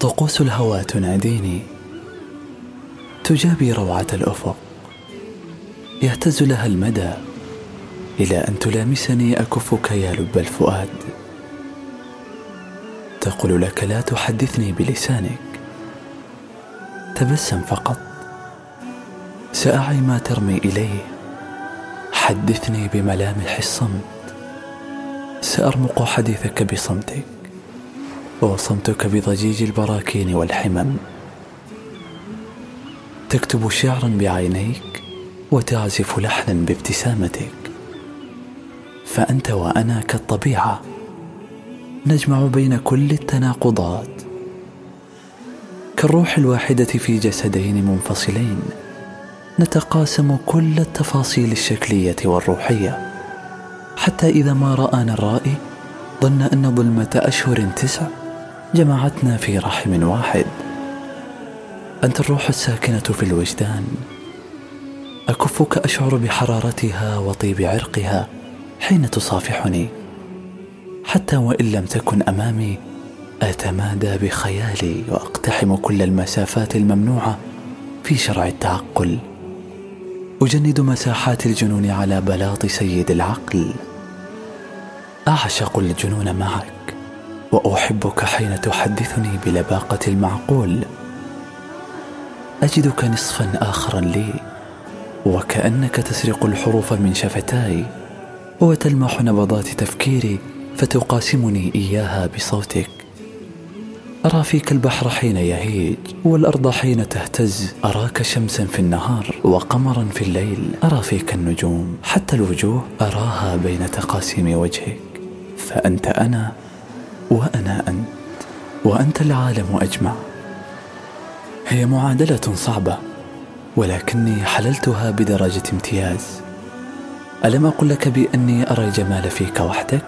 طقوس الهوى تناديني. تجابي روعة الأفق. يهتز لها المدى إلى أن تلامسني أكفك يا لب الفؤاد. تقول لك لا تحدثني بلسانك. تبسم فقط. سأعي ما ترمي إليه. حدثني بملامح الصمت. سأرمق حديثك بصمتك. وصمتك بضجيج البراكين والحمم. تكتب شعرا بعينيك وتعزف لحنا بابتسامتك. فأنت وأنا كالطبيعة نجمع بين كل التناقضات. كالروح الواحدة في جسدين منفصلين نتقاسم كل التفاصيل الشكلية والروحية. حتى إذا ما رانا الرائي ظن أن ظلمة أشهر تسع. جمعتنا في رحم واحد. أنت الروح الساكنة في الوجدان. أكفك أشعر بحرارتها وطيب عرقها حين تصافحني. حتى وإن لم تكن أمامي أتمادى بخيالي وأقتحم كل المسافات الممنوعة في شرع التعقل. أجند مساحات الجنون على بلاط سيد العقل. أعشق الجنون معك. وأحبك حين تحدثني بلباقة المعقول. أجدك نصفا اخرا لي وكأنك تسرق الحروف من شفتاي وتلمح نبضات تفكيري فتقاسمني إياها بصوتك. أرى فيك البحر حين يهيج والأرض حين تهتز. أراك شمسا في النهار وقمرا في الليل. أرى فيك النجوم حتى الوجوه. أراها بين تقاسيم وجهك. فأنت أنا وأنا أنت وأنت العالم أجمع. هي معادلة صعبة ولكني حللتها بدرجة امتياز. ألم أقل لك بأني أرى الجمال فيك وحدك؟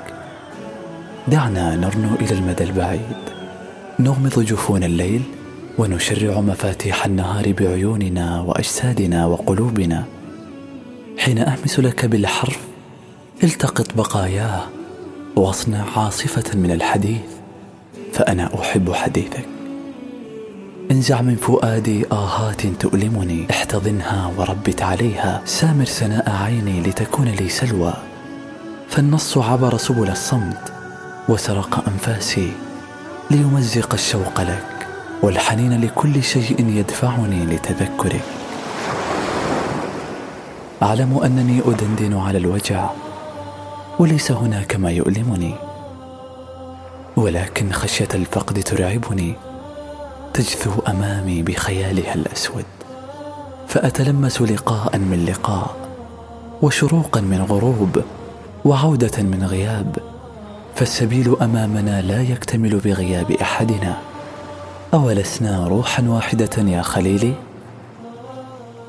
دعنا نرنو إلى المدى البعيد. نغمض جفون الليل ونشرع مفاتيح النهار بعيوننا وأجسادنا وقلوبنا. حين أهمس لك بالحرف التقط بقاياه واصنع عاصفة من الحديث فأنا أحب حديثك. انزع من فؤادي آهات تؤلمني احتضنها وربت عليها. سامر سناء عيني لتكون لي سلوى. فالنص عبر سبل الصمت وسرق أنفاسي ليمزق الشوق لك. والحنين لكل شيء يدفعني لتذكرك. أعلم أنني أدندن على الوجع وليس هناك ما يؤلمني. ولكن خشية الفقد ترعبني. تجثو أمامي بخيالها الأسود. فأتلمس لقاء من لقاء وشروقا من غروب وعودة من غياب. فالسبيل أمامنا لا يكتمل بغياب أحدنا. أولسنا روحا واحدة يا خليلي؟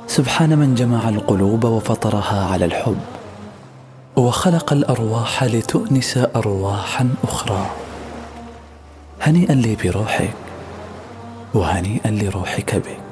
سبحان من جمع القلوب وفطرها على الحب. وخلق الأرواح لتؤنس ارواحا أخرى. هنيئا لي بروحك وهنيئا لروحك بك.